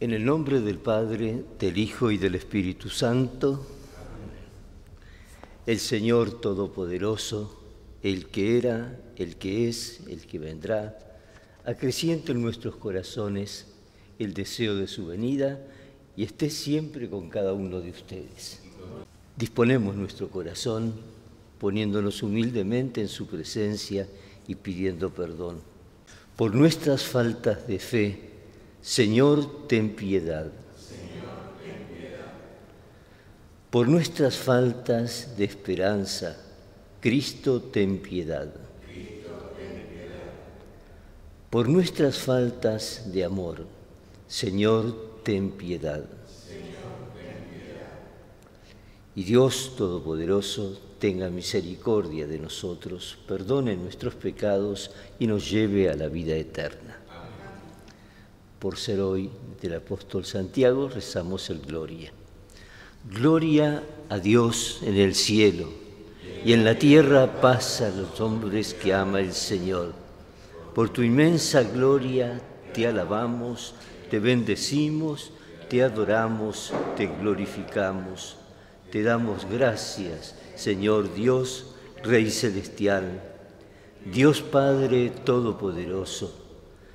En el nombre del Padre, del Hijo y del Espíritu Santo, el Señor Todopoderoso, el que era, el que es, el que vendrá, acreciente en nuestros corazones el deseo de su venida y esté siempre con cada uno de ustedes. Disponemos nuestro corazón poniéndonos humildemente en su presencia y pidiendo perdón. Por nuestras faltas de fe, Señor, ten piedad. Por nuestras faltas de esperanza, Cristo, ten piedad. Por nuestras faltas de amor, Señor, ten piedad. Y Dios Todopoderoso tenga misericordia de nosotros, perdone nuestros pecados y nos lleve a la vida eterna. Por ser hoy del apóstol Santiago, rezamos el Gloria. Gloria a Dios en el cielo y en la tierra paz a los hombres que ama el Señor. Por tu inmensa gloria te alabamos, te bendecimos, te adoramos, te glorificamos te damos gracias, Señor Dios, Rey Celestial, Dios Padre Todopoderoso,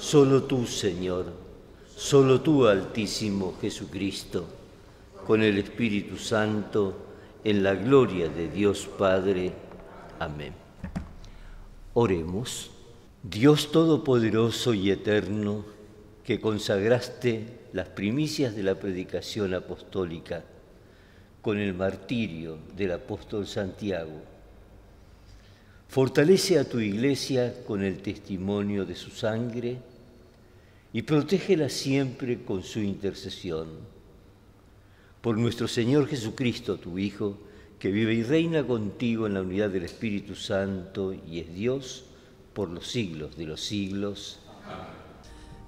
solo tú, Señor, solo tú, Altísimo Jesucristo, con el Espíritu Santo, en la gloria de Dios Padre. Amén. Oremos. Dios Todopoderoso y Eterno, que consagraste las primicias de la predicación apostólica, con el martirio del apóstol Santiago. Fortalece a tu iglesia con el testimonio de su sangre y protégela siempre con su intercesión. Por nuestro Señor Jesucristo, tu Hijo, que vive y reina contigo en la unidad del Espíritu Santo y es Dios por los siglos de los siglos.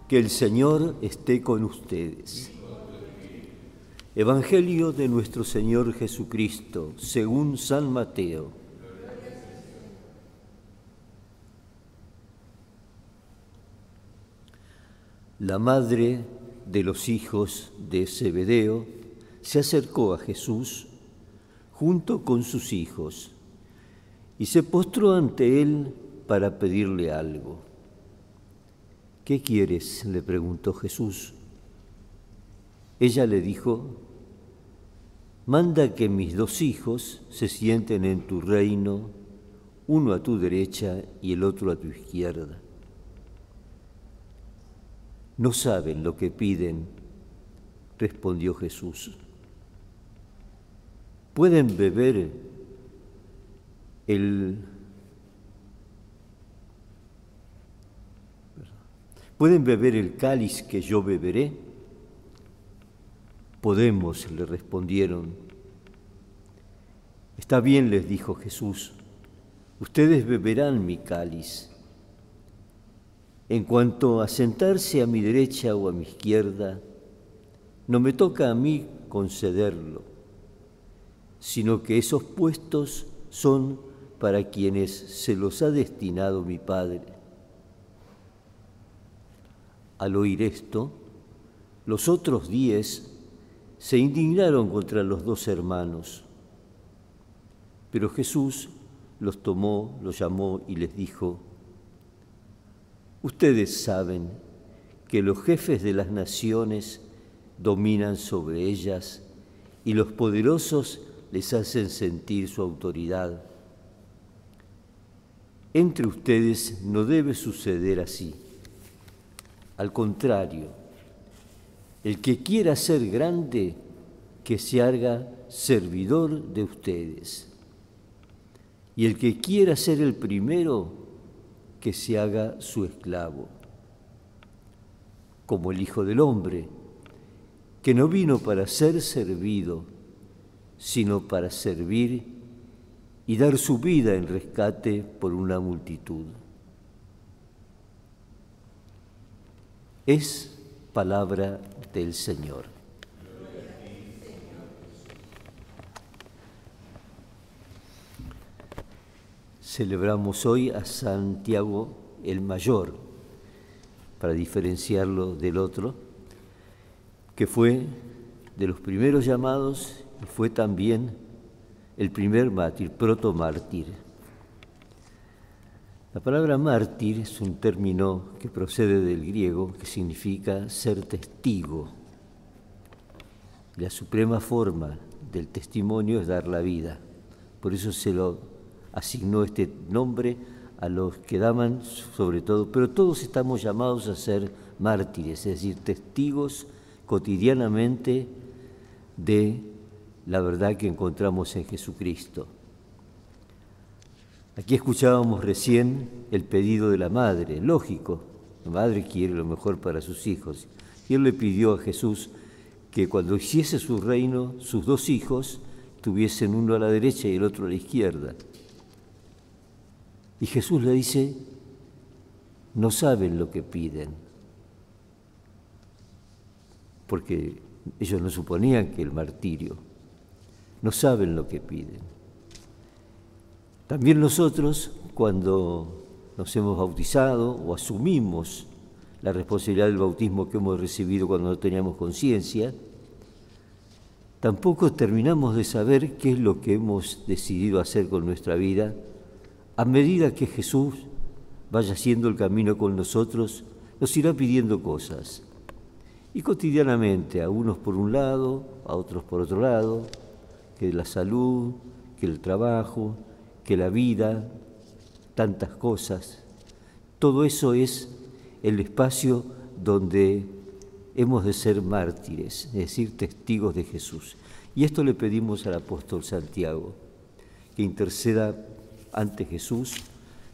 Que el Señor esté con ustedes. Evangelio de nuestro Señor Jesucristo, según San Mateo. La madre de los hijos de Zebedeo se acercó a Jesús junto con sus hijos y se postró ante él para pedirle algo. ¿Qué quieres? le preguntó Jesús. Ella le dijo, manda que mis dos hijos se sienten en tu reino, uno a tu derecha y el otro a tu izquierda. No saben lo que piden, respondió Jesús. Pueden beber el ¿Pueden beber el cáliz que yo beberé? Podemos, le respondieron. Está bien, les dijo Jesús, ustedes beberán mi cáliz. En cuanto a sentarse a mi derecha o a mi izquierda, no me toca a mí concederlo, sino que esos puestos son para quienes se los ha destinado mi Padre. Al oír esto, los otros diez se indignaron contra los dos hermanos. Pero Jesús los tomó, los llamó y les dijo, ustedes saben que los jefes de las naciones dominan sobre ellas y los poderosos les hacen sentir su autoridad. Entre ustedes no debe suceder así. Al contrario, el que quiera ser grande, que se haga servidor de ustedes. Y el que quiera ser el primero, que se haga su esclavo. Como el Hijo del Hombre, que no vino para ser servido, sino para servir y dar su vida en rescate por una multitud. Es palabra del Señor. Celebramos hoy a Santiago el Mayor, para diferenciarlo del otro, que fue de los primeros llamados y fue también el primer mártir, protomártir. La palabra mártir es un término que procede del griego que significa ser testigo. La suprema forma del testimonio es dar la vida. Por eso se lo asignó este nombre a los que daban sobre todo, pero todos estamos llamados a ser mártires, es decir, testigos cotidianamente de la verdad que encontramos en Jesucristo. Aquí escuchábamos recién el pedido de la madre, lógico, la madre quiere lo mejor para sus hijos. Y él le pidió a Jesús que cuando hiciese su reino, sus dos hijos tuviesen uno a la derecha y el otro a la izquierda. Y Jesús le dice, no saben lo que piden, porque ellos no suponían que el martirio, no saben lo que piden. También nosotros, cuando nos hemos bautizado o asumimos la responsabilidad del bautismo que hemos recibido cuando no teníamos conciencia, tampoco terminamos de saber qué es lo que hemos decidido hacer con nuestra vida. A medida que Jesús vaya haciendo el camino con nosotros, nos irá pidiendo cosas. Y cotidianamente, a unos por un lado, a otros por otro lado, que la salud, que el trabajo, que la vida, tantas cosas. Todo eso es el espacio donde hemos de ser mártires, es decir, testigos de Jesús. Y esto le pedimos al apóstol Santiago, que interceda ante Jesús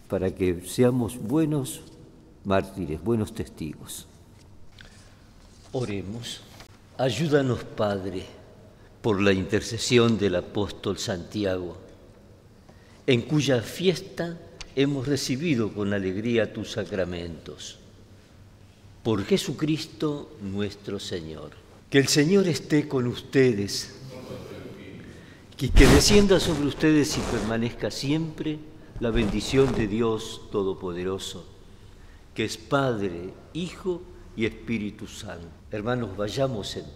para que seamos buenos mártires, buenos testigos. Oremos. Ayúdanos, Padre, por la intercesión del apóstol Santiago, en cuya fiesta hemos recibido con alegría tus sacramentos. Por Jesucristo nuestro Señor. Que el Señor esté con ustedes que, descienda sobre ustedes y permanezca siempre la bendición de Dios Todopoderoso, que es Padre, Hijo y Espíritu Santo. Hermanos, vayamos en paz.